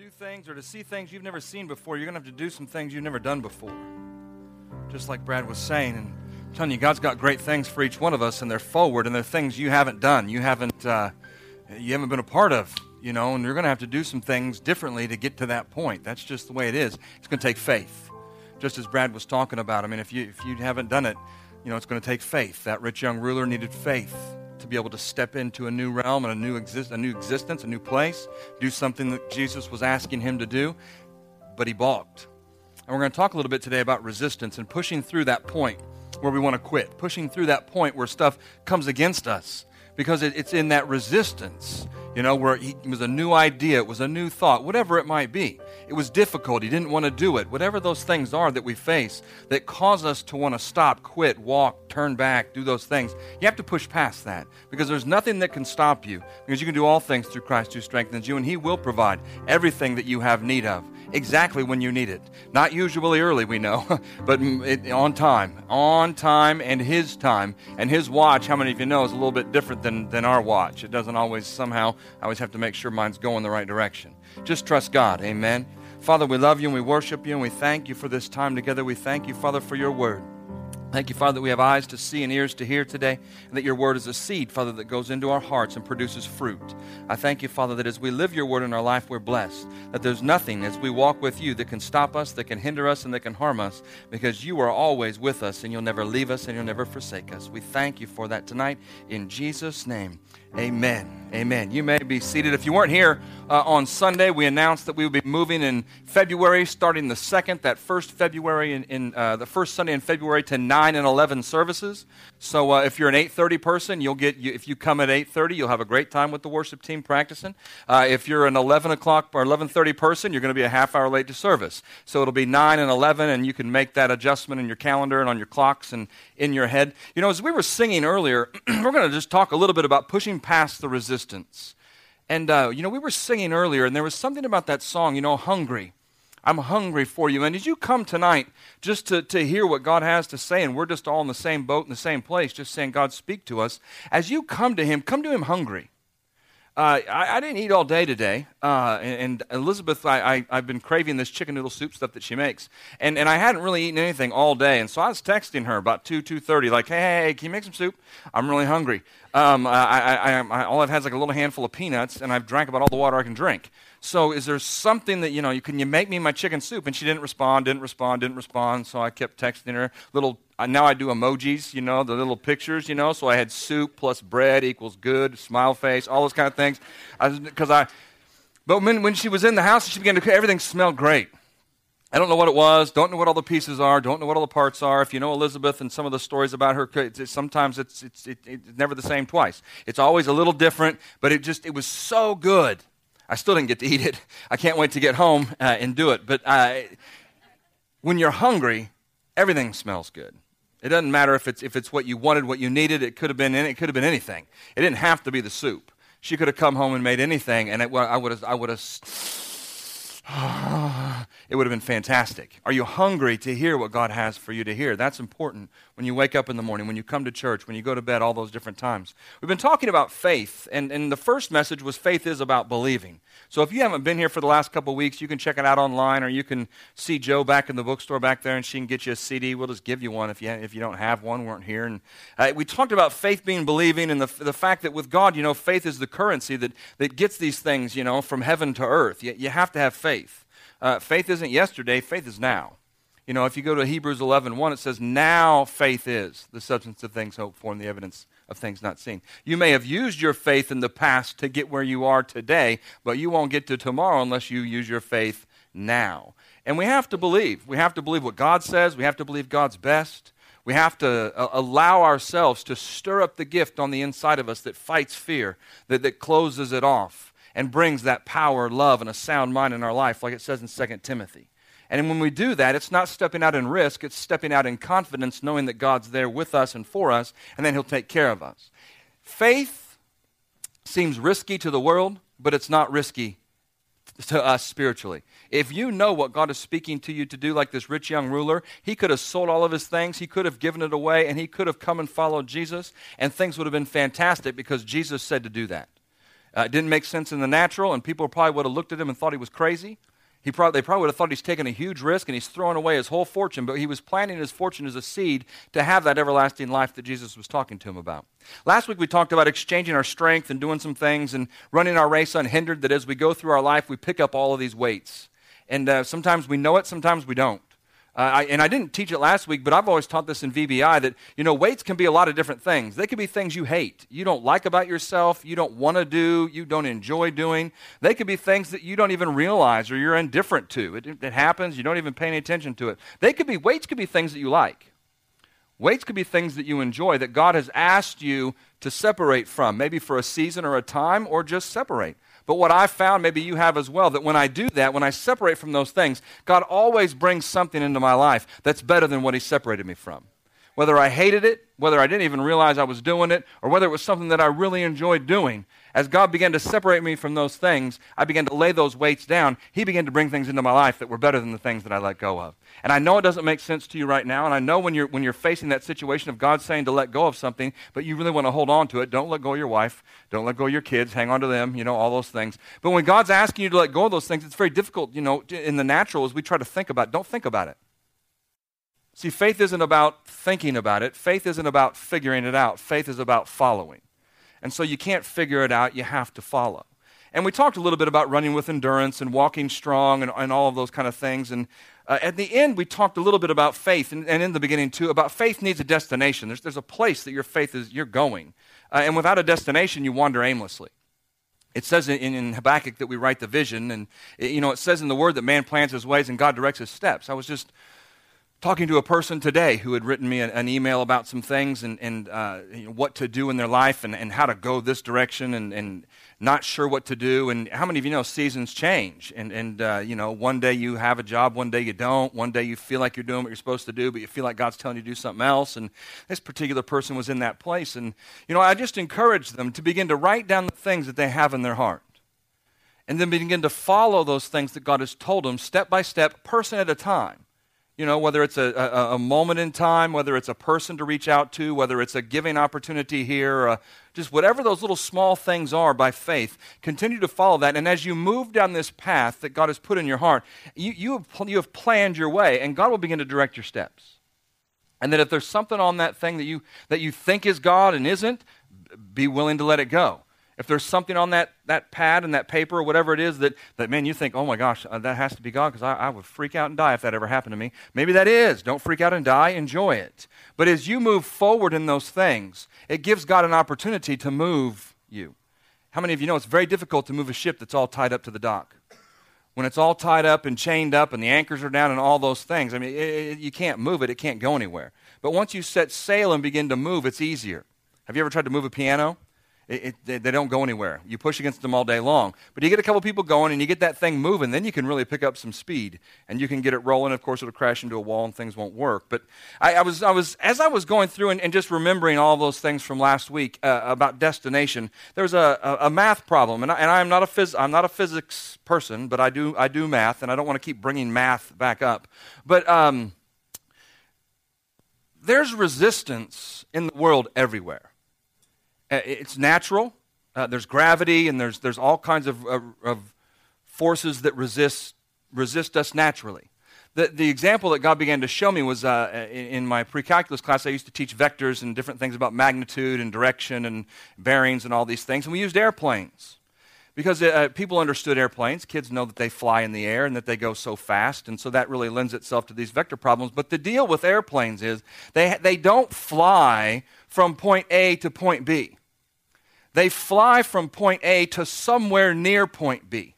do things or to see things you've never seen before, you're going to have to do some things you've never done before. Just like Brad was saying. And I'm telling you, God's got great things for each one of us, and they're forward, and they're things you haven't done, you haven't, uh, you haven't been a part of, you know, and you're going to have to do some things differently to get to that point. That's just the way it is. It's going to take faith. Just as Brad was talking about. I mean, if you, if you haven't done it, you know, it's going to take faith. That rich young ruler needed faith to be able to step into a new realm and a new, exist- a new existence, a new place, do something that Jesus was asking him to do, but he balked. And we're going to talk a little bit today about resistance and pushing through that point where we want to quit, pushing through that point where stuff comes against us because it, it's in that resistance, you know, where he, it was a new idea, it was a new thought, whatever it might be. It was difficult. He didn't want to do it. Whatever those things are that we face that cause us to want to stop, quit, walk, turn back, do those things, you have to push past that because there's nothing that can stop you because you can do all things through Christ who strengthens you, and He will provide everything that you have need of exactly when you need it. Not usually early, we know, but on time. On time and His time. And His watch, how many of you know, is a little bit different than, than our watch. It doesn't always somehow, I always have to make sure mine's going the right direction. Just trust God. Amen. Father, we love you and we worship you and we thank you for this time together. We thank you, Father, for your word. Thank you, Father, that we have eyes to see and ears to hear today, and that your word is a seed, Father, that goes into our hearts and produces fruit. I thank you, Father, that as we live your word in our life, we're blessed. That there's nothing as we walk with you that can stop us, that can hinder us, and that can harm us, because you are always with us, and you'll never leave us, and you'll never forsake us. We thank you for that tonight. In Jesus' name, amen. Amen. You may be seated. If you weren't here uh, on Sunday, we announced that we would be moving in February, starting the second, that first February, in, in uh, the first Sunday in February, to nine and eleven services. So uh, if you're an eight thirty person, you'll get. You, if you come at eight thirty, you'll have a great time with the worship team practicing. Uh, if you're an eleven o'clock or eleven thirty person, you're going to be a half hour late to service. So it'll be nine and eleven, and you can make that adjustment in your calendar and on your clocks and in your head. You know, as we were singing earlier, we're going to just talk a little bit about pushing past the resistance. And, uh, you know, we were singing earlier, and there was something about that song, you know, hungry. I'm hungry for you. And did you come tonight just to, to hear what God has to say? And we're just all in the same boat in the same place, just saying, God, speak to us. As you come to Him, come to Him hungry. Uh, I, I, didn't eat all day today, uh, and, and, Elizabeth, I, I, have been craving this chicken noodle soup stuff that she makes, and, and I hadn't really eaten anything all day, and so I was texting her about two two thirty, like, hey, hey, can you make some soup? I'm really hungry. Um, I, I, all I've had is like a little handful of peanuts, and I've drank about all the water I can drink. So is there something that, you know, you, can you make me my chicken soup? And she didn't respond, didn't respond, didn't respond. So I kept texting her little, now I do emojis, you know, the little pictures, you know. So I had soup plus bread equals good, smile face, all those kind of things. Because I, I, but when, when she was in the house, she began to everything smelled great. I don't know what it was. Don't know what all the pieces are. Don't know what all the parts are. If you know Elizabeth and some of the stories about her, it's, sometimes it's, it's, it, it's never the same twice. It's always a little different, but it just, it was so good. I still didn't get to eat it. I can't wait to get home uh, and do it. But uh, when you're hungry, everything smells good. It doesn't matter if it's, if it's what you wanted, what you needed. It could have been, it could have been anything. It didn't have to be the soup. She could have come home and made anything, and it, I would have, I would have it would have been fantastic. Are you hungry to hear what God has for you to hear? That's important when you wake up in the morning, when you come to church, when you go to bed, all those different times. We've been talking about faith, and, and the first message was faith is about believing. So if you haven't been here for the last couple weeks, you can check it out online, or you can see Joe back in the bookstore back there, and she can get you a CD. We'll just give you one if you, if you don't have one, weren't here. And uh, we talked about faith being believing, and the, the fact that with God, you know, faith is the currency that, that gets these things, you know, from heaven to earth. You, you have to have faith. Uh, faith isn't yesterday, faith is now. You know, if you go to Hebrews 11 1, it says, Now faith is the substance of things hoped for and the evidence of things not seen. You may have used your faith in the past to get where you are today, but you won't get to tomorrow unless you use your faith now. And we have to believe. We have to believe what God says, we have to believe God's best. We have to uh, allow ourselves to stir up the gift on the inside of us that fights fear, that, that closes it off and brings that power, love, and a sound mind in our life, like it says in 2 Timothy. And when we do that, it's not stepping out in risk, it's stepping out in confidence, knowing that God's there with us and for us, and then He'll take care of us. Faith seems risky to the world, but it's not risky to us spiritually. If you know what God is speaking to you to do, like this rich young ruler, he could have sold all of his things, he could have given it away, and he could have come and followed Jesus, and things would have been fantastic because Jesus said to do that. Uh, it didn't make sense in the natural, and people probably would have looked at him and thought he was crazy. He probably, they probably would have thought he's taken a huge risk and he's throwing away his whole fortune, but he was planting his fortune as a seed to have that everlasting life that Jesus was talking to him about. Last week we talked about exchanging our strength and doing some things and running our race unhindered, that as we go through our life, we pick up all of these weights. And uh, sometimes we know it, sometimes we don't. Uh, I, and I didn't teach it last week, but I've always taught this in VBI that, you know, weights can be a lot of different things. They can be things you hate, you don't like about yourself, you don't want to do, you don't enjoy doing. They could be things that you don't even realize or you're indifferent to. It, it happens, you don't even pay any attention to it. They could be, weights could be things that you like. Weights could be things that you enjoy that God has asked you to separate from, maybe for a season or a time, or just separate. But what I've found, maybe you have as well, that when I do that, when I separate from those things, God always brings something into my life that's better than what He separated me from. Whether I hated it, whether I didn't even realize I was doing it, or whether it was something that I really enjoyed doing, as God began to separate me from those things, I began to lay those weights down. He began to bring things into my life that were better than the things that I let go of. And I know it doesn't make sense to you right now, and I know when you're, when you're facing that situation of God saying to let go of something, but you really want to hold on to it, don't let go of your wife, don't let go of your kids, hang on to them, you know, all those things. But when God's asking you to let go of those things, it's very difficult, you know, in the natural as we try to think about it. Don't think about it. See, faith isn't about thinking about it. Faith isn't about figuring it out. Faith is about following. And so you can't figure it out, you have to follow. And we talked a little bit about running with endurance and walking strong and, and all of those kind of things. And uh, at the end, we talked a little bit about faith, and, and, in the beginning too, about faith needs a destination. There's, there's a place that your faith is, you're going. Uh, and without a destination, you wander aimlessly. It says in, in Habakkuk that we write the vision, and it, you know, it says in the word that man plans his ways and God directs his steps. I was just talking to a person today who had written me an, an email about some things and, and uh, you know, what to do in their life and, and how to go this direction and, and not sure what to do. And how many of you know seasons change? And, and uh, you know, one day you have a job, one day you don't. One day you feel like you're doing what you're supposed to do, but you feel like God's telling you to do something else. And this particular person was in that place. And, you know, I just encourage them to begin to write down the things that they have in their heart. And then begin to follow those things that God has told them step by step, person at a time you know, whether it's a, a, a, moment in time, whether it's a person to reach out to, whether it's a giving opportunity here, uh, just whatever those little small things are by faith, continue to follow that. And as you move down this path that God has put in your heart, you, you, have, you have planned your way, and God will begin to direct your steps. And that if there's something on that thing that you, that you think is God and isn't, be willing to let it go if there's something on that, that pad and that paper or whatever it is that, that man, you think, oh my gosh, uh, that has to be God because I, I would freak out and die if that ever happened to me. Maybe that is. Don't freak out and die. Enjoy it. But as you move forward in those things, it gives God an opportunity to move you. How many of you know it's very difficult to move a ship that's all tied up to the dock? When it's all tied up and chained up and the anchors are down and all those things, I mean, it, it, you can't move it, it can't go anywhere. But once you set sail and begin to move, it's easier. Have you ever tried to move a piano? It, it, they don't go anywhere. You push against them all day long. But you get a couple people going and you get that thing moving, then you can really pick up some speed and you can get it rolling. Of course, it'll crash into a wall and things won't work. But I, I was, I was, as I was going through and, and just remembering all those things from last week uh, about destination, there was a, a, a math problem. And, I, and I'm, not a phys- I'm not a physics person, but I do, I do math, and I don't want to keep bringing math back up. But um, there's resistance in the world everywhere. Uh, it's natural. Uh, there's gravity, and there's, there's all kinds of, uh, of forces that resist, resist us naturally. The, the example that God began to show me was uh, in, in, my pre calculus class, I used to teach vectors and different things about magnitude and direction and bearings and all these things. And we used airplanes because uh, people understood airplanes. Kids know that they fly in the air and that they go so fast. And so that really lends itself to these vector problems. But the deal with airplanes is they, they don't fly from point A to point B. They fly from point A to somewhere near point B.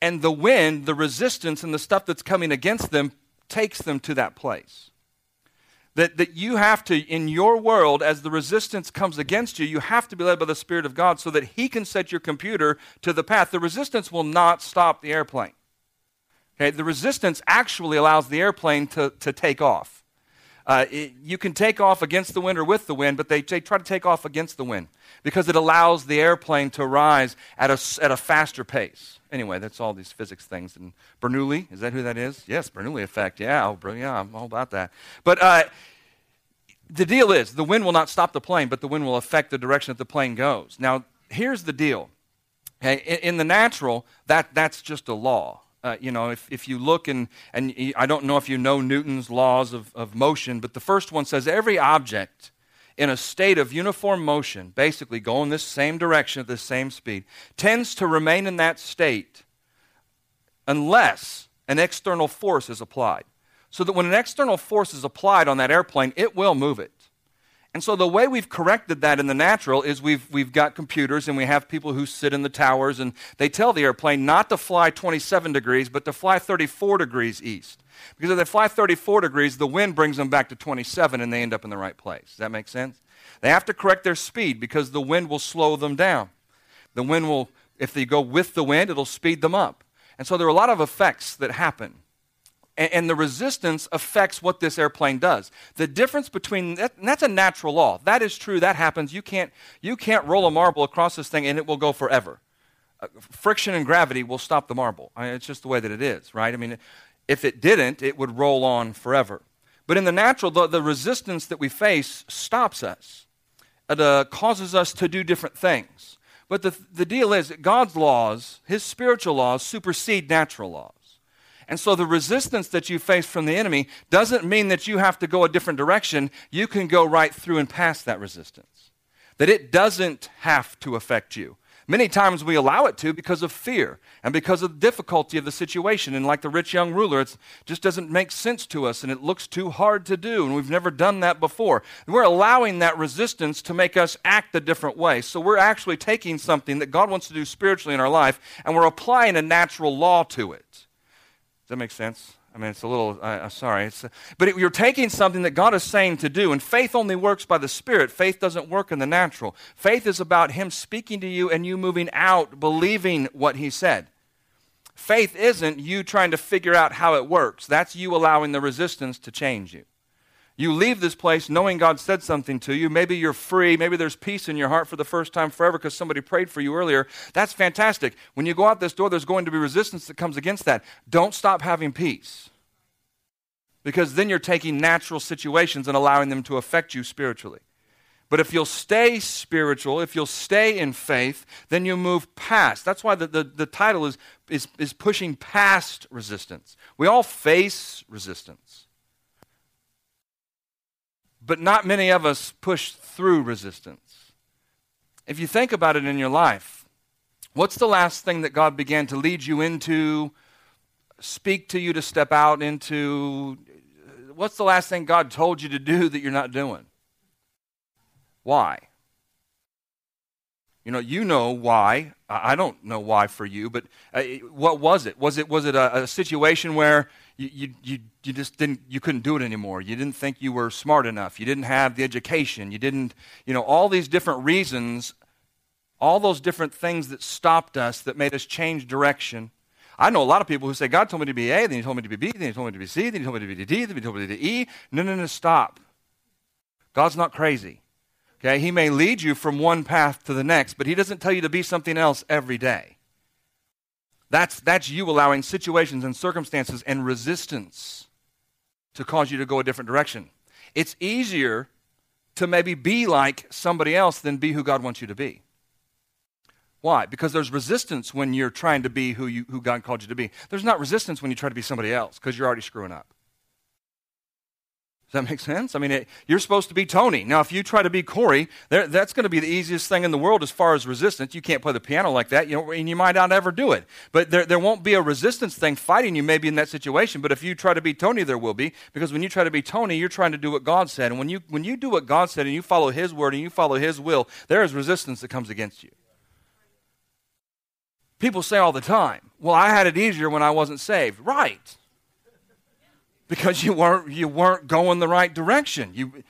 And the wind, the resistance, and the stuff that's coming against them takes them to that place. That, that you have to, in your world, as the resistance comes against you, you have to be led by the Spirit of God so that He can set your computer to the path. The resistance will not stop the airplane. Okay, the resistance actually allows the airplane to, to take off. Uh, it, you can take off against the wind or with the wind, but they, they try to take off against the wind because it allows the airplane to rise at a, at a faster pace. Anyway, that's all these physics things. And Bernoulli, is that who that is? Yes, Bernoulli effect. Yeah, oh, yeah I'm all about that. But uh, the deal is the wind will not stop the plane, but the wind will affect the direction that the plane goes. Now, here's the deal Okay? In, in the natural, that, that's just a law. Uh, you know, if, if you look and, and I don't know if you know Newton's laws of, of motion, but the first one says every object in a state of uniform motion, basically going this same direction at the same speed, tends to remain in that state unless an external force is applied. So that when an external force is applied on that airplane, it will move it. And so the way we've corrected that in the natural is we've, we've got computers and we have people who sit in the towers and they tell the airplane not to fly 27 degrees, but to fly 34 degrees east. Because if they fly 34 degrees, the wind brings them back to 27 and they end up in the right place. Does that make sense? They have to correct their speed because the wind will slow them down. The wind will, if they go with the wind, it'll speed them up. And so there are a lot of effects that happen and, and the resistance affects what this airplane does. The difference between that, that's a natural law. That is true. That happens. You can't, you can't roll a marble across this thing and it will go forever. Uh, friction and gravity will stop the marble. I mean, it's just the way that it is, right? I mean, if it didn't, it would roll on forever. But in the natural, the, the resistance that we face stops us. It uh, causes us to do different things. But the, the deal is that God's laws, His spiritual laws, supersede natural laws. And so the resistance that you face from the enemy doesn't mean that you have to go a different direction. You can go right through and past that resistance. That it doesn't have to affect you. Many times we allow it to because of fear and because of the difficulty of the situation. And like the rich young ruler, it just doesn't make sense to us and it looks too hard to do. And we've never done that before. We're allowing that resistance to make us act a different way. So we're actually taking something that God wants to do spiritually in our life and we're applying a natural law to it that make sense? I mean, it's a little, uh, sorry. It's, but it, you're taking something that God is saying to do, and faith only works by the Spirit. Faith doesn't work in the natural. Faith is about Him speaking to you and you moving out, believing what He said. Faith isn't you trying to figure out how it works, that's you allowing the resistance to change you. You leave this place knowing God said something to you. Maybe you're free. Maybe there's peace in your heart for the first time forever because somebody prayed for you earlier. That's fantastic. When you go out this door, there's going to be resistance that comes against that. Don't stop having peace because then you're taking natural situations and allowing them to affect you spiritually. But if you'll stay spiritual, if you'll stay in faith, then you move past. That's why the, the, the title is, is, is pushing past resistance. We all face resistance but not many of us push through resistance. If you think about it in your life, what's the last thing that God began to lead you into, speak to you to step out into? What's the last thing God told you to do that you're not doing? Why? You know, you know why. I don't know why for you, but uh, what was it? Was it was it a, a situation where you, you, you, just didn't, you couldn't do it anymore. You didn't think you were smart enough. You didn't have the education. You didn't, you know, all these different reasons, all those different things that stopped us, that made us change direction. I know a lot of people who say, God told me to be A, then He told me to be B, then He told me to be C, then He told me to be D, then He told me to be E. No, no, no, stop. God's not crazy. Okay? He may lead you from one path to the next, but He doesn't tell you to be something else every day. That's, that's you allowing situations and circumstances and resistance to cause you to go a different direction. It's easier to maybe be like somebody else than be who God wants you to be. Why? Because there's resistance when you're trying to be who, you, who God called you to be. There's not resistance when you try to be somebody else because you're already screwing up. Does that make sense? I mean, it, you're supposed to be Tony. Now, if you try to be Corey, that's going to be the easiest thing in the world as far as resistance. You can't play the piano like that, you know, and you might not ever do it. But there, there won't be a resistance thing fighting you maybe in that situation. But if you try to be Tony, there will be. Because when you try to be Tony, you're trying to do what God said. And when you, when you do what God said and you follow His word and you follow His will, there is resistance that comes against you. People say all the time, well, I had it easier when I wasn't saved. Right because you weren't, you weren't going the right direction. You,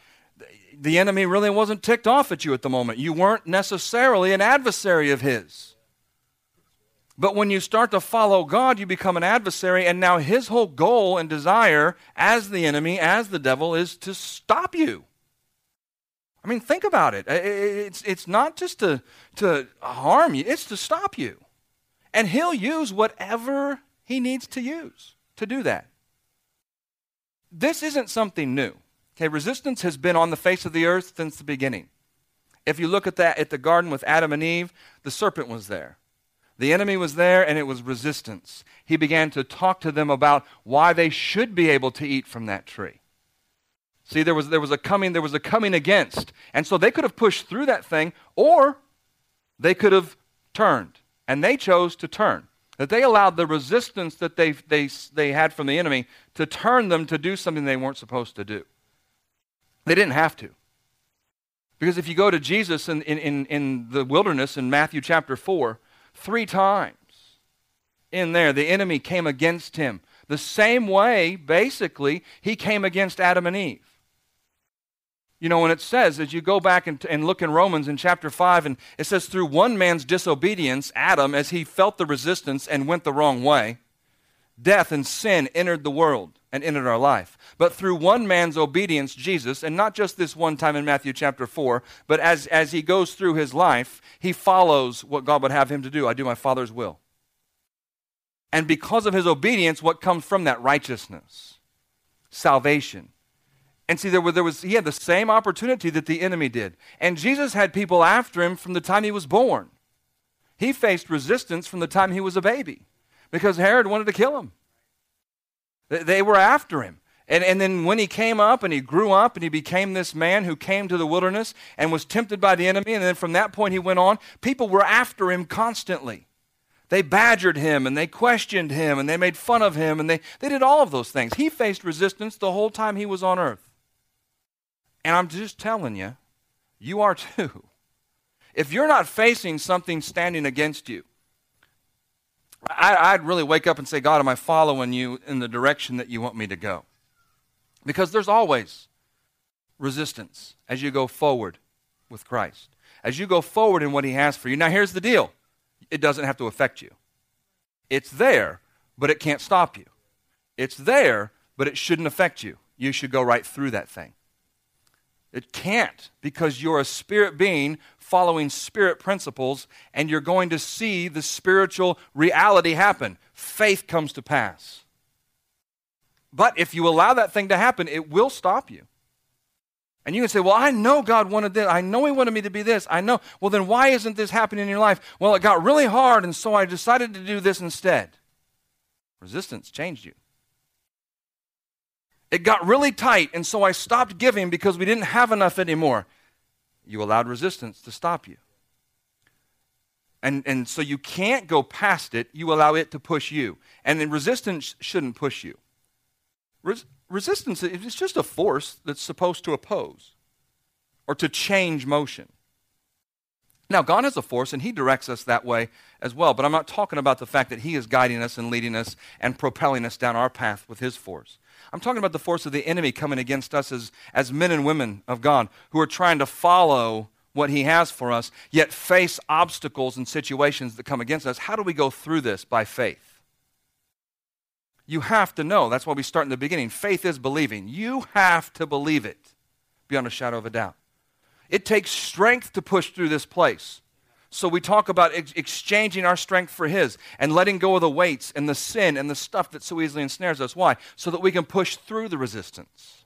the enemy really wasn't ticked off at you at the moment. You weren't necessarily an adversary of his. But when you start to follow God, you become an adversary, and now his whole goal and desire as the enemy, as the devil, is to stop you. I mean, think about it. It's, it's not just to, to harm you, it's to stop you. And he'll use whatever he needs to use to do that this isn't something new. Okay, resistance has been on the face of the earth since the beginning. If you look at that at the garden with Adam and Eve, the serpent was there. The enemy was there and it was resistance. He began to talk to them about why they should be able to eat from that tree. See, there was, there was a coming, there was a coming against. And so they could have pushed through that thing, or they could have turned. And they chose to turn. That they allowed the resistance that they, they, they had from the enemy to turn them to do something they weren't supposed to do. They didn't have to. Because if you go to Jesus in, in, in the wilderness in Matthew chapter 4, three times in there, the enemy came against him. The same way, basically, he came against Adam and Eve. You know, when it says, as you go back and, and look in Romans in chapter 5, and it says, through one man's disobedience, Adam, as he felt the resistance and went the wrong way, death and sin entered the world and entered our life. But through one man's obedience, Jesus, and not just this one time in Matthew chapter 4, but as, as he goes through his life, he follows what God would have him to do. I do my Father's will. And because of his obedience, what comes from that? Righteousness, salvation, and see, there, there was, he had the same opportunity that the enemy did. And Jesus had people after him from the time he was born. He faced resistance from the time he was a baby because Herod wanted to kill him. They were after him. And, and then when he came up and he grew up and he became this man who came to the wilderness and was tempted by the enemy, and then from that point he went on, people were after him constantly. They badgered him and they questioned him and they made fun of him and they, they did all of those things. He faced resistance the whole time he was on earth. And I'm just telling you, you are too. If you're not facing something standing against you, I, would really wake up and say, God, am I following you in the direction that you want me to go? Because there's always resistance as you go forward with Christ, as you go forward in what He has for you. Now, here's the deal it doesn't have to affect you. It's there, but it can't stop you. It's there, but it shouldn't affect you. You should go right through that thing. It can't because you're a spirit being following spirit principles and you're going to see the spiritual reality happen. Faith comes to pass. But if you allow that thing to happen, it will stop you. And you can say, Well, I know God wanted this. I know He wanted me to be this. I know. Well, then why isn't this happening in your life? Well, it got really hard, and so I decided to do this instead. Resistance changed you. It got really tight, and so I stopped giving because we didn't have enough anymore. You allowed resistance to stop you. And, and so you can't go past it, you allow it to push you. And then resistance shouldn't push you. Res- resistance is just a force that's supposed to oppose or to change motion. Now, God has a force, and He directs us that way as well. But I'm not talking about the fact that He is guiding us and leading us and propelling us down our path with His force. I'm talking about the force of the enemy coming against us as, as men and women of God who are trying to follow what He has for us, yet face obstacles and situations that come against us. How do we go through this? By faith. You have to know. That's why we start in the beginning. Faith is believing. You have to believe it beyond a shadow of a doubt. It takes strength to push through this place. So we talk about ex- exchanging our strength for His and letting go of the weights and the sin and the stuff that so easily ensnares us. Why? So that we can push through the resistance.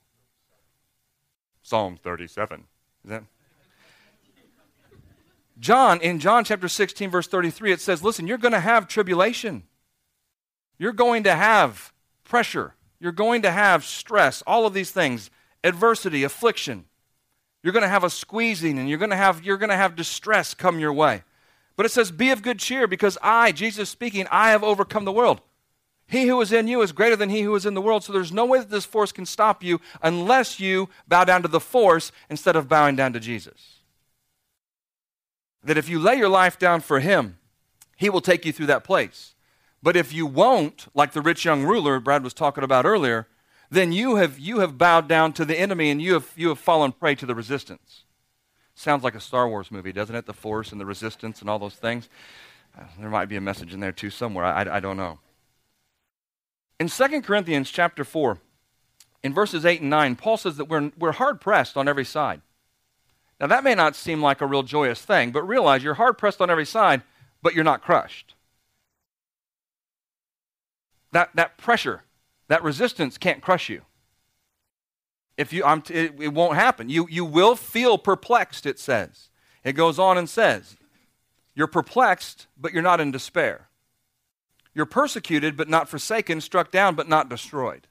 Psalm 37. Is that? John, in John chapter 16, verse 33, it says, Listen, you're going to have tribulation. You're going to have pressure. You're going to have stress, all of these things, adversity, affliction. You're going to have a squeezing and you're going to have you're going to have distress come your way. But it says be of good cheer because I, Jesus speaking, I have overcome the world. He who is in you is greater than he who is in the world. So there's no way that this force can stop you unless you bow down to the force instead of bowing down to Jesus. That if you lay your life down for him, he will take you through that place. But if you won't, like the rich young ruler Brad was talking about earlier, then you have, you have bowed down to the enemy and you have, you have fallen prey to the resistance. Sounds like a Star Wars movie, doesn't it? The Force and the resistance and all those things. Uh, there might be a message in there too somewhere. I, I don't know. In 2 Corinthians chapter 4, in verses 8 and 9, Paul says that we're, we're hard pressed on every side. Now, that may not seem like a real joyous thing, but realize you're hard pressed on every side, but you're not crushed. That, that pressure that resistance can't crush you. If you, t- it, it won't happen. You, you will feel perplexed, it says. It goes on and says, You're perplexed, but you're not in despair. You're persecuted, but not forsaken, struck down, but not destroyed.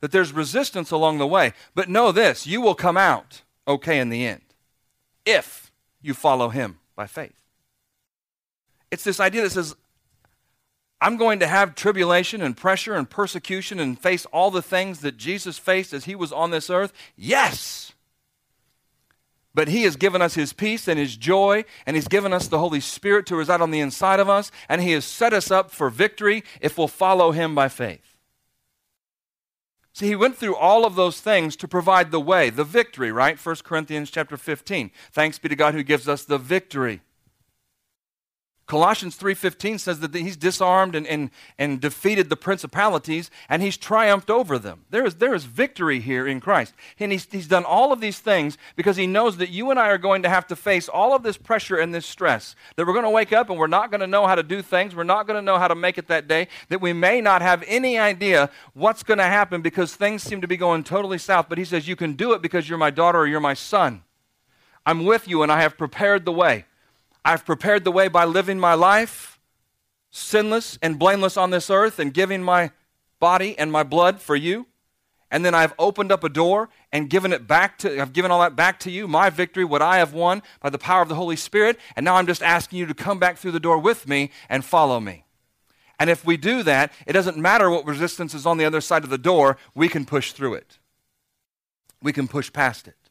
That there's resistance along the way. But know this you will come out okay in the end if you follow Him by faith. It's this idea that says, I'm going to have tribulation and pressure and persecution and face all the things that Jesus faced as he was on this earth. Yes! But he has given us his peace and his joy, and he's given us the Holy Spirit to reside on the inside of us, and he has set us up for victory if we'll follow him by faith. See, he went through all of those things to provide the way, the victory, right? 1 Corinthians chapter 15. Thanks be to God who gives us the victory. Colossians 3:15 says that he's disarmed and, and, and defeated the principalities and he's triumphed over them. There is, there is victory here in Christ. And he's, he's done all of these things because he knows that you and I are going to have to face all of this pressure and this stress. That we're going to wake up and we're not going to know how to do things. We're not going to know how to make it that day. That we may not have any idea what's going to happen because things seem to be going totally south. But he says, You can do it because you're my daughter or you're my son. I'm with you and I have prepared the way. I've prepared the way by living my life sinless and blameless on this earth and giving my body and my blood for you. And then I've opened up a door and given it back to, I've given all that back to you, my victory, what I have won by the power of the Holy Spirit. And now I'm just asking you to come back through the door with me and follow me. And if we do that, it doesn't matter what resistance is on the other side of the door, we can push through it. We can push past it.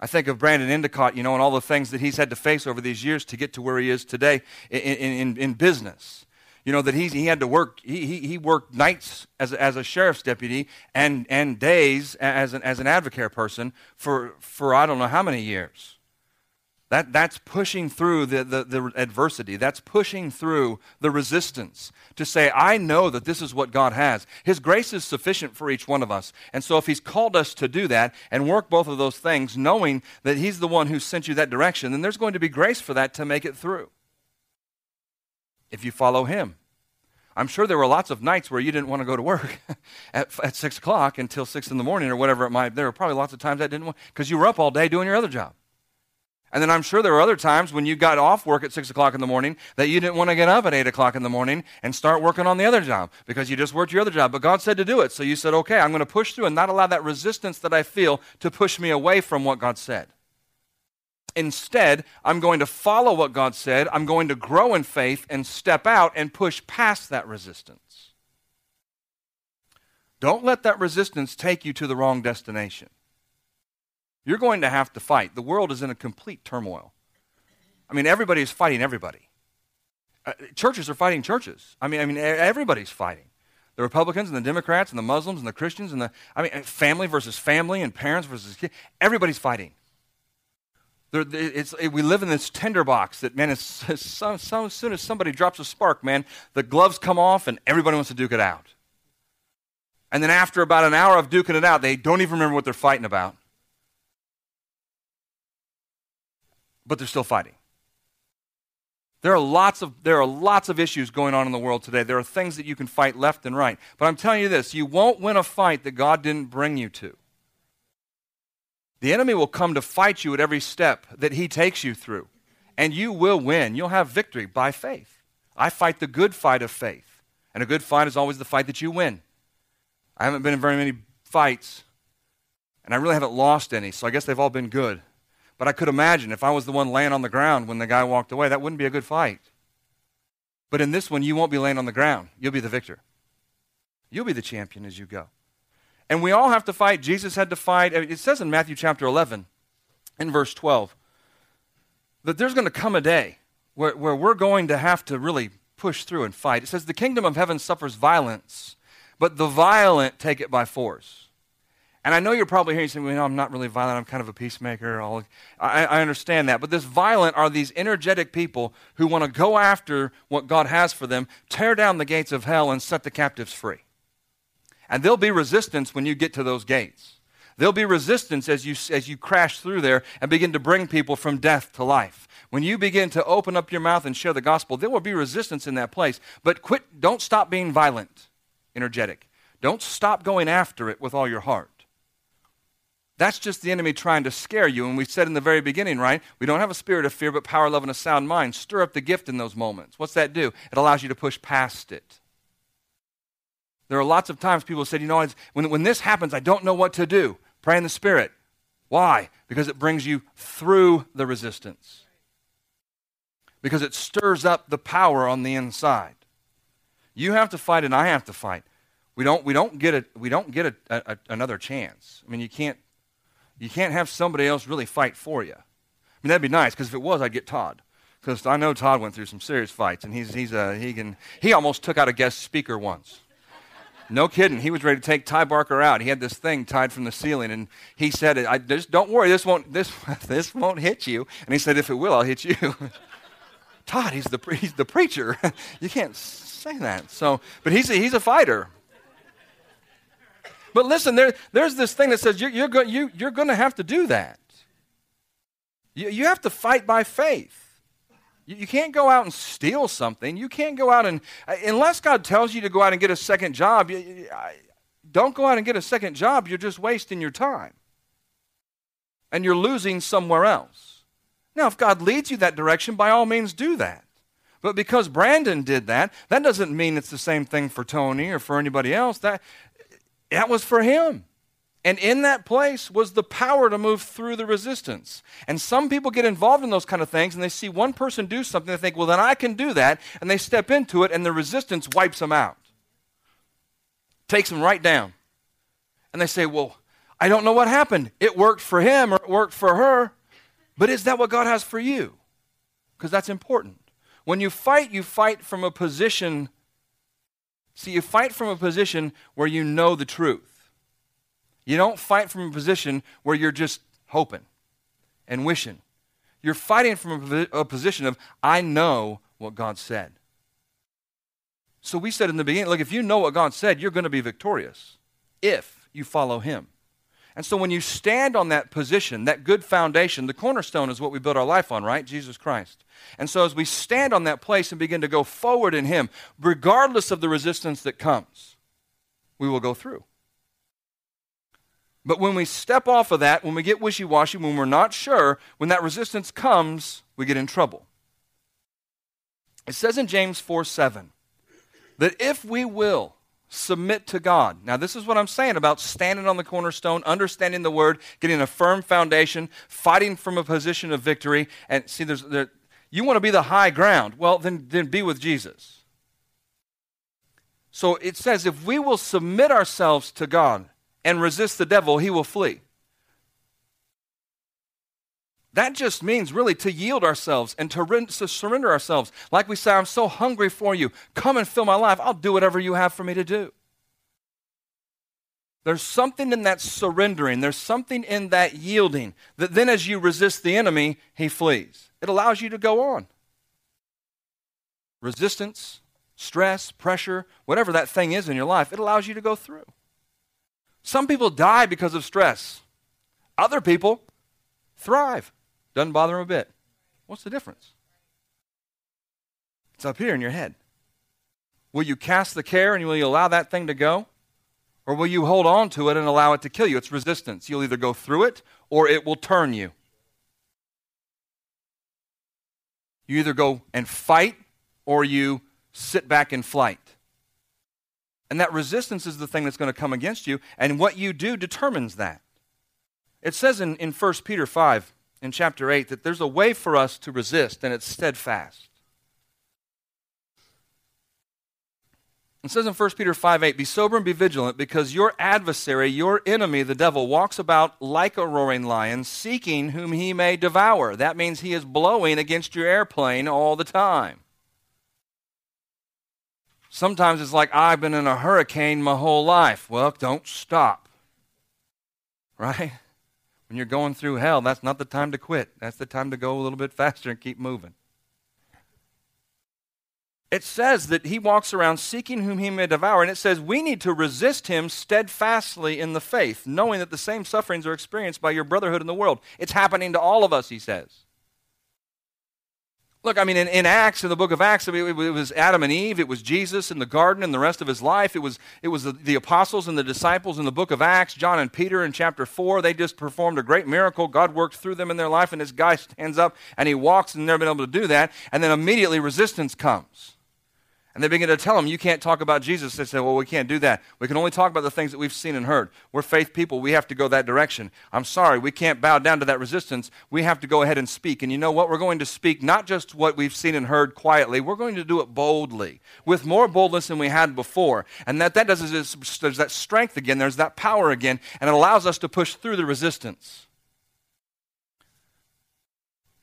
I think of Brandon Endicott, you know, and all the things that he's had to face over these years to get to where he is today in, in, in business. You know, that he's, he had to work, he, he, worked nights as, a, as a sheriff's deputy and, and days as an, as an advocate person for, for I don't know how many years. That, that's pushing through the, the, the, adversity. That's pushing through the resistance to say, I know that this is what God has. His grace is sufficient for each one of us. And so, if He's called us to do that and work both of those things, knowing that He's the one who sent you that direction, then there's going to be grace for that to make it through. If you follow Him. I'm sure there were lots of nights where you didn't want to go to work at, at 6 o'clock until 6 in the morning or whatever it might There were probably lots of times that didn't want, because you were up all day doing your other job. And then I'm sure there were other times when you got off work at 6 o'clock in the morning that you didn't want to get up at 8 o'clock in the morning and start working on the other job because you just worked your other job. But God said to do it. So you said, okay, I'm going to push through and not allow that resistance that I feel to push me away from what God said. Instead, I'm going to follow what God said. I'm going to grow in faith and step out and push past that resistance. Don't let that resistance take you to the wrong destination. You're going to have to fight. The world is in a complete turmoil. I mean, everybody is fighting everybody. Uh, churches are fighting churches. I mean, I mean, everybody's fighting. The Republicans and the Democrats and the Muslims and the Christians and the, I mean, family versus family and parents versus kids. Everybody's fighting. It, we live in this tinderbox that, man, as, so, so soon as somebody drops a spark, man, the gloves come off and everybody wants to duke it out. And then after about an hour of duking it out, they don't even remember what they're fighting about. But they're still fighting. There are lots of there are lots of issues going on in the world today. There are things that you can fight left and right. But I'm telling you this, you won't win a fight that God didn't bring you to. The enemy will come to fight you at every step that he takes you through. And you will win. You'll have victory by faith. I fight the good fight of faith. And a good fight is always the fight that you win. I haven't been in very many fights, and I really haven't lost any, so I guess they've all been good. But I could imagine if I was the one laying on the ground when the guy walked away, that wouldn't be a good fight. But in this one, you won't be laying on the ground. You'll be the victor. You'll be the champion as you go. And we all have to fight. Jesus had to fight. It says in Matthew chapter 11, in verse 12, that there's going to come a day where, where we're going to have to really push through and fight. It says, The kingdom of heaven suffers violence, but the violent take it by force. And I know you're probably hearing saying, well, I'm not really violent. I'm kind of a peacemaker. I, I understand that. But this violent are these energetic people who want to go after what God has for them, tear down the gates of hell, and set the captives free. And there'll be resistance when you get to those gates. There'll be resistance as you, as you crash through there and begin to bring people from death to life. When you begin to open up your mouth and share the gospel, there will be resistance in that place. But quit, don't stop being violent, energetic. Don't stop going after it with all your heart. That's just the enemy trying to scare you. And we said in the very beginning, right? We don't have a spirit of fear, but power, love, and a sound mind. Stir up the gift in those moments. What's that do? It allows you to push past it. There are lots of times people said, you know, when, when this happens, I don't know what to do. Pray in the Spirit. Why? Because it brings you through the resistance. Because it stirs up the power on the inside. You have to fight, and I have to fight. We don't, we don't get, a, we don't get a, a, another chance. I mean, you can't, you can't have somebody else really fight for you. I mean, that'd be nice, because if it was, I'd get Todd. Because I know Todd went through some serious fights, and he's, he's a, he, can, he almost took out a guest speaker once. No kidding. He was ready to take Ty Barker out. He had this thing tied from the ceiling, and he said, "I just don't worry. This won't this this won't hit you." And he said, "If it will, I'll hit you." Todd, he's the he's the preacher. you can't say that. So, but he's a, he's a fighter. But listen, there, there's this thing that says you're, you're, go, you, you're going to have to do that. You, you have to fight by faith. You can't go out and steal something. You can't go out and, uh, unless God tells you to go out and get a second job, don't go out and get a second job. You're just wasting your time. And you're losing somewhere else. Now, if God leads you that direction, by all means do that. But because Brandon did that, that doesn't mean it's the same thing for Tony or for anybody else. That, that was for him. And in that place was the power to move through the resistance. And some people get involved in those kind of things and they see one person do something, they think, well, then I can do that. And they step into it and the resistance wipes them out, takes them right down. And they say, well, I don't know what happened. It worked for him or it worked for her. But is that what God has for you? Because that's important. When you fight, you fight from a position. See, you fight from a position where you know the truth. You don't fight from a position where you're just hoping and wishing. You're fighting from a, a position of, I know what God said. So we said in the beginning, look, if you know what God said, you're going to be victorious if you follow Him. And so when you stand on that position, that good foundation, the cornerstone is what we build our life on, right? Jesus Christ. And so as we stand on that place and begin to go forward in Him, regardless of the resistance that comes, we will go through. But when we step off of that, when we get wishy washy, when we're not sure, when that resistance comes, we get in trouble. It says in James 4 7 that if we will submit to God, now this is what I'm saying about standing on the cornerstone, understanding the word, getting a firm foundation, fighting from a position of victory, and see, there's, there, you want to be the high ground. Well, then, then be with Jesus. So it says if we will submit ourselves to God, and resist the devil, he will flee. That just means really to yield ourselves and to, to, surrender ourselves. Like we say, I'm so hungry for you. Come and fill my life. I'll do whatever you have for me to do. There's something in that surrendering, there's something in that yielding that then as you resist the enemy, he flees. It allows you to go on. Resistance, stress, pressure, whatever that thing is in your life, it allows you to go through. Some people die because of stress. Other people thrive. Doesn't bother them a bit. What's the difference? It's up here in your head. Will you cast the care and will you allow that thing to go? Or will you hold on to it and allow it to kill you? It's resistance. You'll either go through it or it will turn you. You either go and fight or you sit back in flight. And that resistance is the thing that's going to come against you, and what you do determines that. It says in, in 1 Peter 5, in chapter 8, that there's a way for us to resist, and it's steadfast. It says in 1 Peter 5 8, Be sober and be vigilant, because your adversary, your enemy, the devil, walks about like a roaring lion, seeking whom he may devour. That means he is blowing against your airplane all the time. Sometimes it's like, I've been in a hurricane my whole life. Well, don't stop. Right? When you're going through hell, that's not the time to quit. That's the time to go a little bit faster and keep moving. It says that he walks around seeking whom he may devour, and it says we need to resist him steadfastly in the faith, knowing that the same sufferings are experienced by your brotherhood in the world. It's happening to all of us, he says. Look, I mean, in, in Acts, in the book of Acts, I mean, it, it, was Adam and Eve, it was Jesus in the garden and the rest of his life. It was, it was the, the, apostles and the disciples in the book of Acts, John and Peter in chapter 4. They just performed a great miracle. God worked through them in their life, and this guy stands up and he walks and never been able to do that. And then immediately resistance comes. And they begin to tell him, You can't talk about Jesus. They say, Well, we can't do that. We can only talk about the things that we've seen and heard. We're faith people. We have to go that direction. I'm sorry. We can't bow down to that resistance. We have to go ahead and speak. And you know what? We're going to speak not just what we've seen and heard quietly, we're going to do it boldly, with more boldness than we had before. And that, that does is there's that strength again, there's that power again, and it allows us to push through the resistance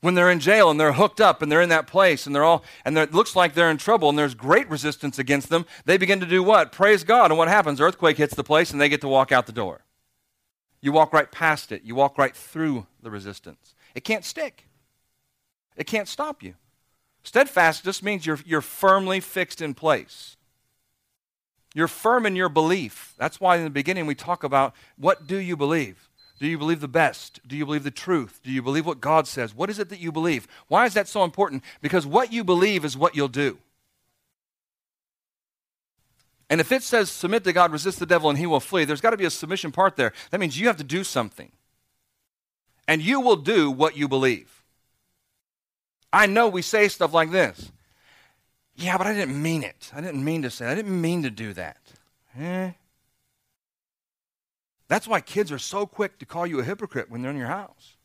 when they're in jail and they're hooked up and they're in that place and they're all and it looks like they're in trouble and there's great resistance against them they begin to do what? Praise god. And what happens? Earthquake hits the place and they get to walk out the door. You walk right past it. You walk right through the resistance. It can't stick. It can't stop you. Steadfast just means you're, you're firmly fixed in place. You're firm in your belief. That's why in the beginning we talk about what do you believe do you believe the best? Do you believe the truth? Do you believe what God says? What is it that you believe? Why is that so important? Because what you believe is what you'll do. And if it says submit to God, resist the devil, and he will flee, there's got to be a submission part there. That means you have to do something. And you will do what you believe. I know we say stuff like this. Yeah, but I didn't mean it. I didn't mean to say. I didn't mean to do that. Eh? That's why kids are so quick to call you a hypocrite when they're in your house.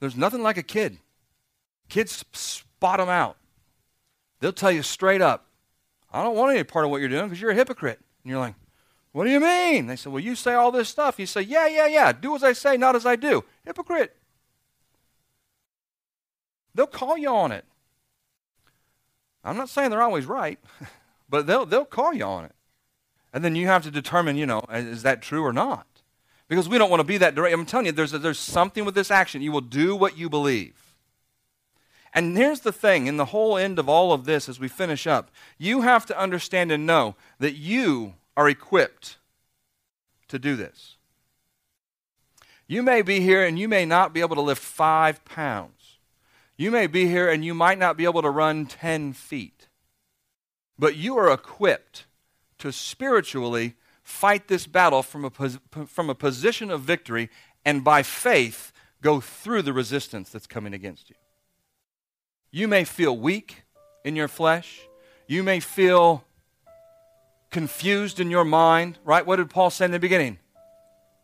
There's nothing like a kid. Kids spot them out. They'll tell you straight up, I don't want any part of what you're doing because you're a hypocrite. And you're like, what do you mean? They say, well, you say all this stuff. You say, yeah, yeah, yeah. Do as I say, not as I do. Hypocrite. They'll call you on it. I'm not saying they're always right, but they'll, they'll call you on it. And then you have to determine, you know, is that true or not? Because we don't want to be that direct. I'm telling you, there's, a, there's something with this action. You will do what you believe. And here's the thing in the whole end of all of this, as we finish up, you have to understand and know that you are equipped to do this. You may be here and you may not be able to lift five pounds. You may be here and you might not be able to run 10 feet. But you are equipped to spiritually fight this battle from a, from a position of victory and by faith go through the resistance that's coming against you. You may feel weak in your flesh. You may feel confused in your mind, right? What did Paul say in the beginning?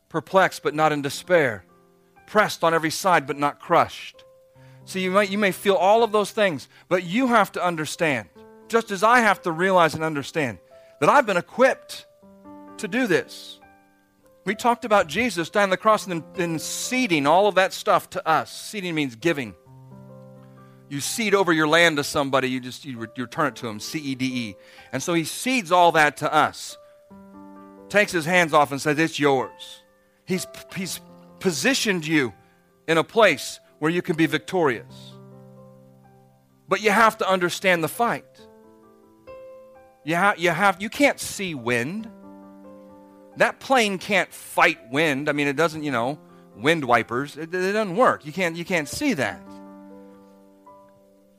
Perplexed but not in despair, pressed on every side but not crushed. See, you, might, you may feel all of those things, but you have to understand, just as I have to realize and understand, that I've been equipped to do this. We talked about Jesus dying on the cross and then ceding all of that stuff to us. Ceding means giving. You cede over your land to somebody, you just you, return it to him, C E D E. And so he cedes all that to us. Takes his hands off and says, It's yours. He's, he's positioned you in a place where you can be victorious. But you have to understand the fight. You, ha- you, have, you can't see wind. That plane can't fight wind. I mean, it doesn't, you know, wind wipers. It, it doesn't work. You can't, you can't see that.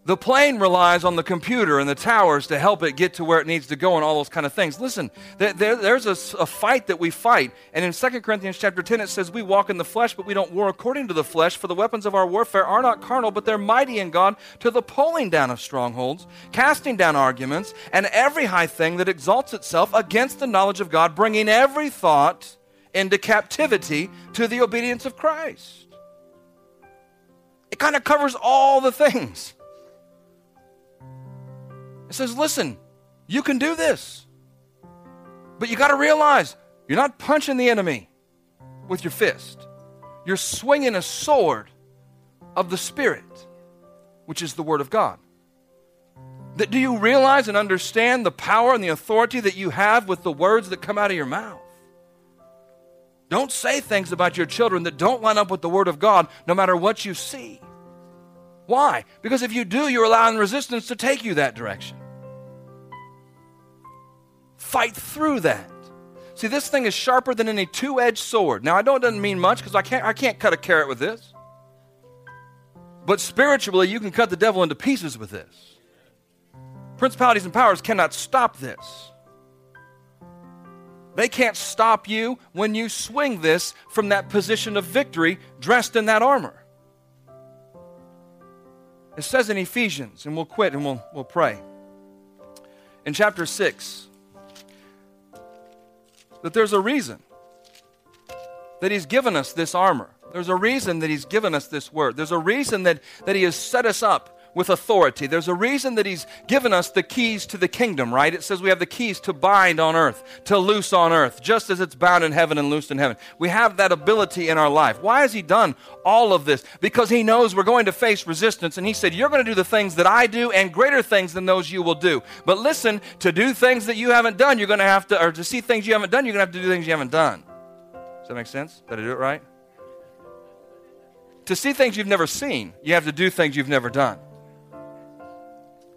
The plane relies on the computer and the towers to help it get to where it needs to go and all those kind of things. Listen, there, there, there's a, a, fight that we fight. And in 2 Corinthians chapter 10, it says, We walk in the flesh, but we don't war according to the flesh, for the weapons of our warfare are not carnal, but they're mighty in God to the pulling down of strongholds, casting down arguments, and every high thing that exalts itself against the knowledge of God, bringing every thought into captivity to the obedience of Christ. It kind of covers all the things. It says, listen, you can do this. But you got to realize you're not punching the enemy with your fist, you're swinging a sword of the Spirit, which is the Word of God. That do you realize and understand the power and the authority that you have with the words that come out of your mouth? Don't say things about your children that don't line up with the Word of God, no matter what you see. Why? Because if you do, you're allowing resistance to take you that direction. Fight through that. See, this thing is sharper than any two edged sword. Now, I know it doesn't mean much because I can't, I can't cut a carrot with this. But spiritually, you can cut the devil into pieces with this. Principalities and powers cannot stop this. They can't stop you when you swing this from that position of victory dressed in that armor. It says in Ephesians, and we'll quit and we'll, we'll pray. In chapter 6, that there's a reason that He's given us this armor. There's a reason that He's given us this word. There's a reason that, that He has set us up with authority. There's a reason that He's given us the keys to the kingdom, right? It says we have the keys to bind on earth, to loose on earth, just as it's bound in heaven and loosed in heaven. We have that ability in our life. Why has He done all of this? Because He knows we're going to face resistance, and He said, You're going to do the things that I do and greater things than those you will do. But listen, to do things that you haven't done, you're going to have to, or to see things you haven't done, you're going to have to do things you haven't done. Does that make sense? Did I do it right? To see things you've never seen, you have to do things you've never done.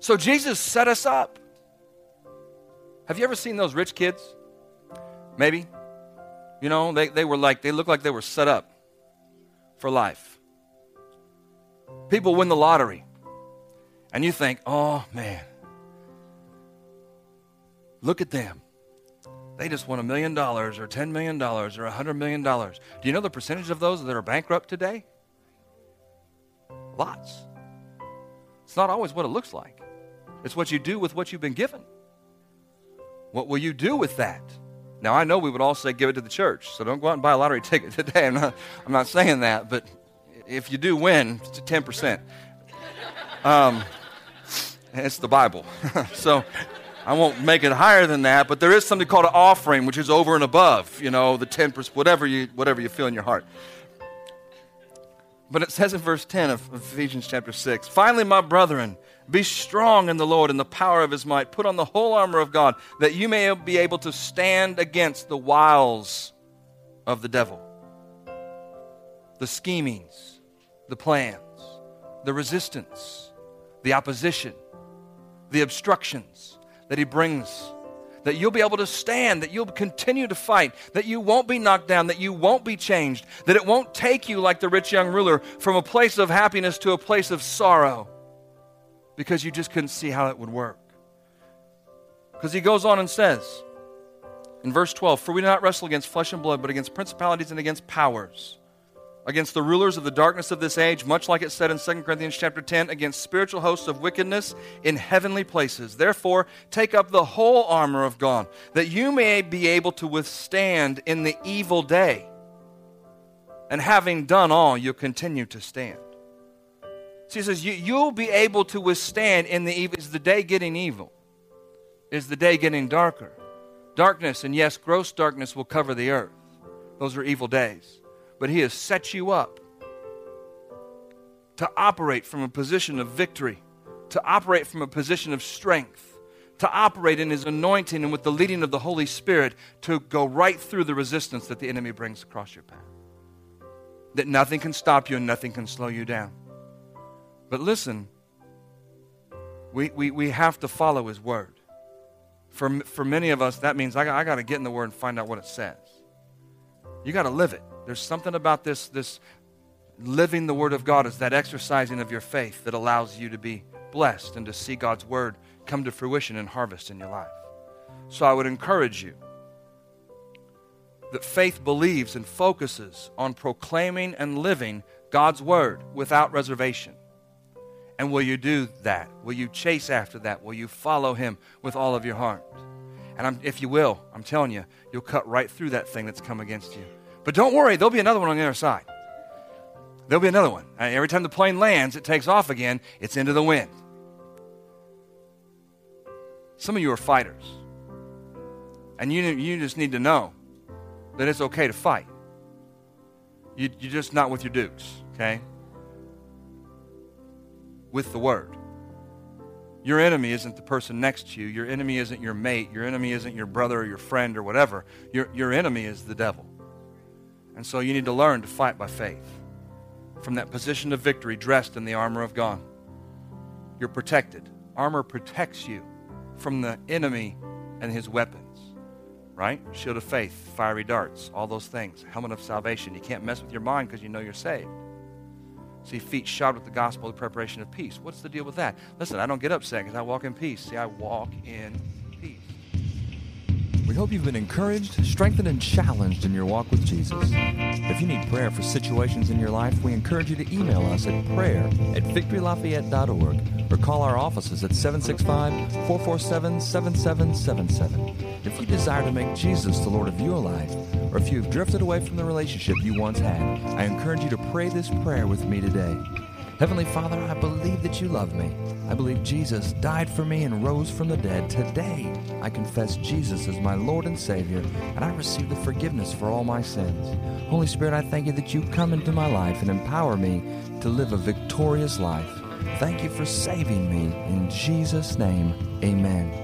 So Jesus set us up. Have you ever seen those rich kids? Maybe. You know, they, they were like, they look like they were set up for life. People win the lottery. And you think, oh man, look at them. They just won a million dollars or $10 million or a $100 million. Do you know the percentage of those that are bankrupt today? Lots. It's not always what it looks like. It's what you do with what you've been given. What will you do with that? Now, I know we would all say give it to the church, so don't go out and buy a lottery ticket today. I'm not, I'm not saying that, but if you do win, it's 10%. Um, it's the Bible. so I won't make it higher than that, but there is something called an offering, which is over and above, you know, the 10%, whatever you, whatever you feel in your heart. But it says in verse 10 of Ephesians chapter 6 Finally, my brethren, be strong in the Lord and the power of his might. Put on the whole armor of God that you may be able to stand against the wiles of the devil, the schemings, the plans, the resistance, the opposition, the obstructions that he brings. That you'll be able to stand, that you'll continue to fight, that you won't be knocked down, that you won't be changed, that it won't take you like the rich young ruler from a place of happiness to a place of sorrow because you just couldn't see how it would work. Because he goes on and says in verse 12, For we do not wrestle against flesh and blood, but against principalities and against powers, against the rulers of the darkness of this age, much like it said in 2 Corinthians chapter 10, against spiritual hosts of wickedness in heavenly places. Therefore, take up the whole armor of God, that you may be able to withstand in the evil day. And having done all, you'll continue to stand. So he says, you, You'll be able to withstand in the evil. Is the day getting evil? Is the day getting darker? Darkness, and yes, gross darkness will cover the earth. Those are evil days. But he has set you up to operate from a position of victory, to operate from a position of strength, to operate in his anointing and with the leading of the Holy Spirit to go right through the resistance that the enemy brings across your path. That nothing can stop you and nothing can slow you down. But listen, we, we, we have to follow His Word. For, for many of us, that means I, I got to get in the Word and find out what it says. You got to live it. There's something about this, this living the Word of God is that exercising of your faith that allows you to be blessed and to see God's Word come to fruition and harvest in your life. So I would encourage you that faith believes and focuses on proclaiming and living God's Word without reservation. And will you do that? Will you chase after that? Will you follow him with all of your heart? And I'm, if you will, I'm telling you, you'll cut right through that thing that's come against you. But don't worry, there'll be another one on the other side. There'll be another one. Uh, every time the plane lands, it takes off again, it's into the wind. Some of you are fighters. And you, you just need to know that it's okay to fight. You, you're just not with your dukes, okay? With the word. Your enemy isn't the person next to you. Your enemy isn't your mate. Your enemy isn't your brother or your friend or whatever. Your, your enemy is the devil. And so you need to learn to fight by faith from that position of victory dressed in the armor of God. You're protected. Armor protects you from the enemy and his weapons, right? Shield of faith, fiery darts, all those things. Helmet of salvation. You can't mess with your mind because you know you're saved. See, feet shod with the gospel, the preparation of peace. What's the deal with that? Listen, I don't get upset because I walk in peace. See, I walk in peace. We hope you've been encouraged, strengthened, and challenged in your walk with Jesus. If you need prayer for situations in your life, we encourage you to email us at prayer at victorylafayette.org or call our offices at 765 447 7777. If you desire to make Jesus the Lord of your life, or if you've drifted away from the relationship you once had, I encourage you to pray this prayer with me today. Heavenly Father, I believe that you love me. I believe Jesus died for me and rose from the dead. Today, I confess Jesus as my Lord and Savior, and I receive the forgiveness for all my sins. Holy Spirit, I thank you that you come into my life and empower me to live a victorious life. Thank you for saving me. In Jesus' name, amen.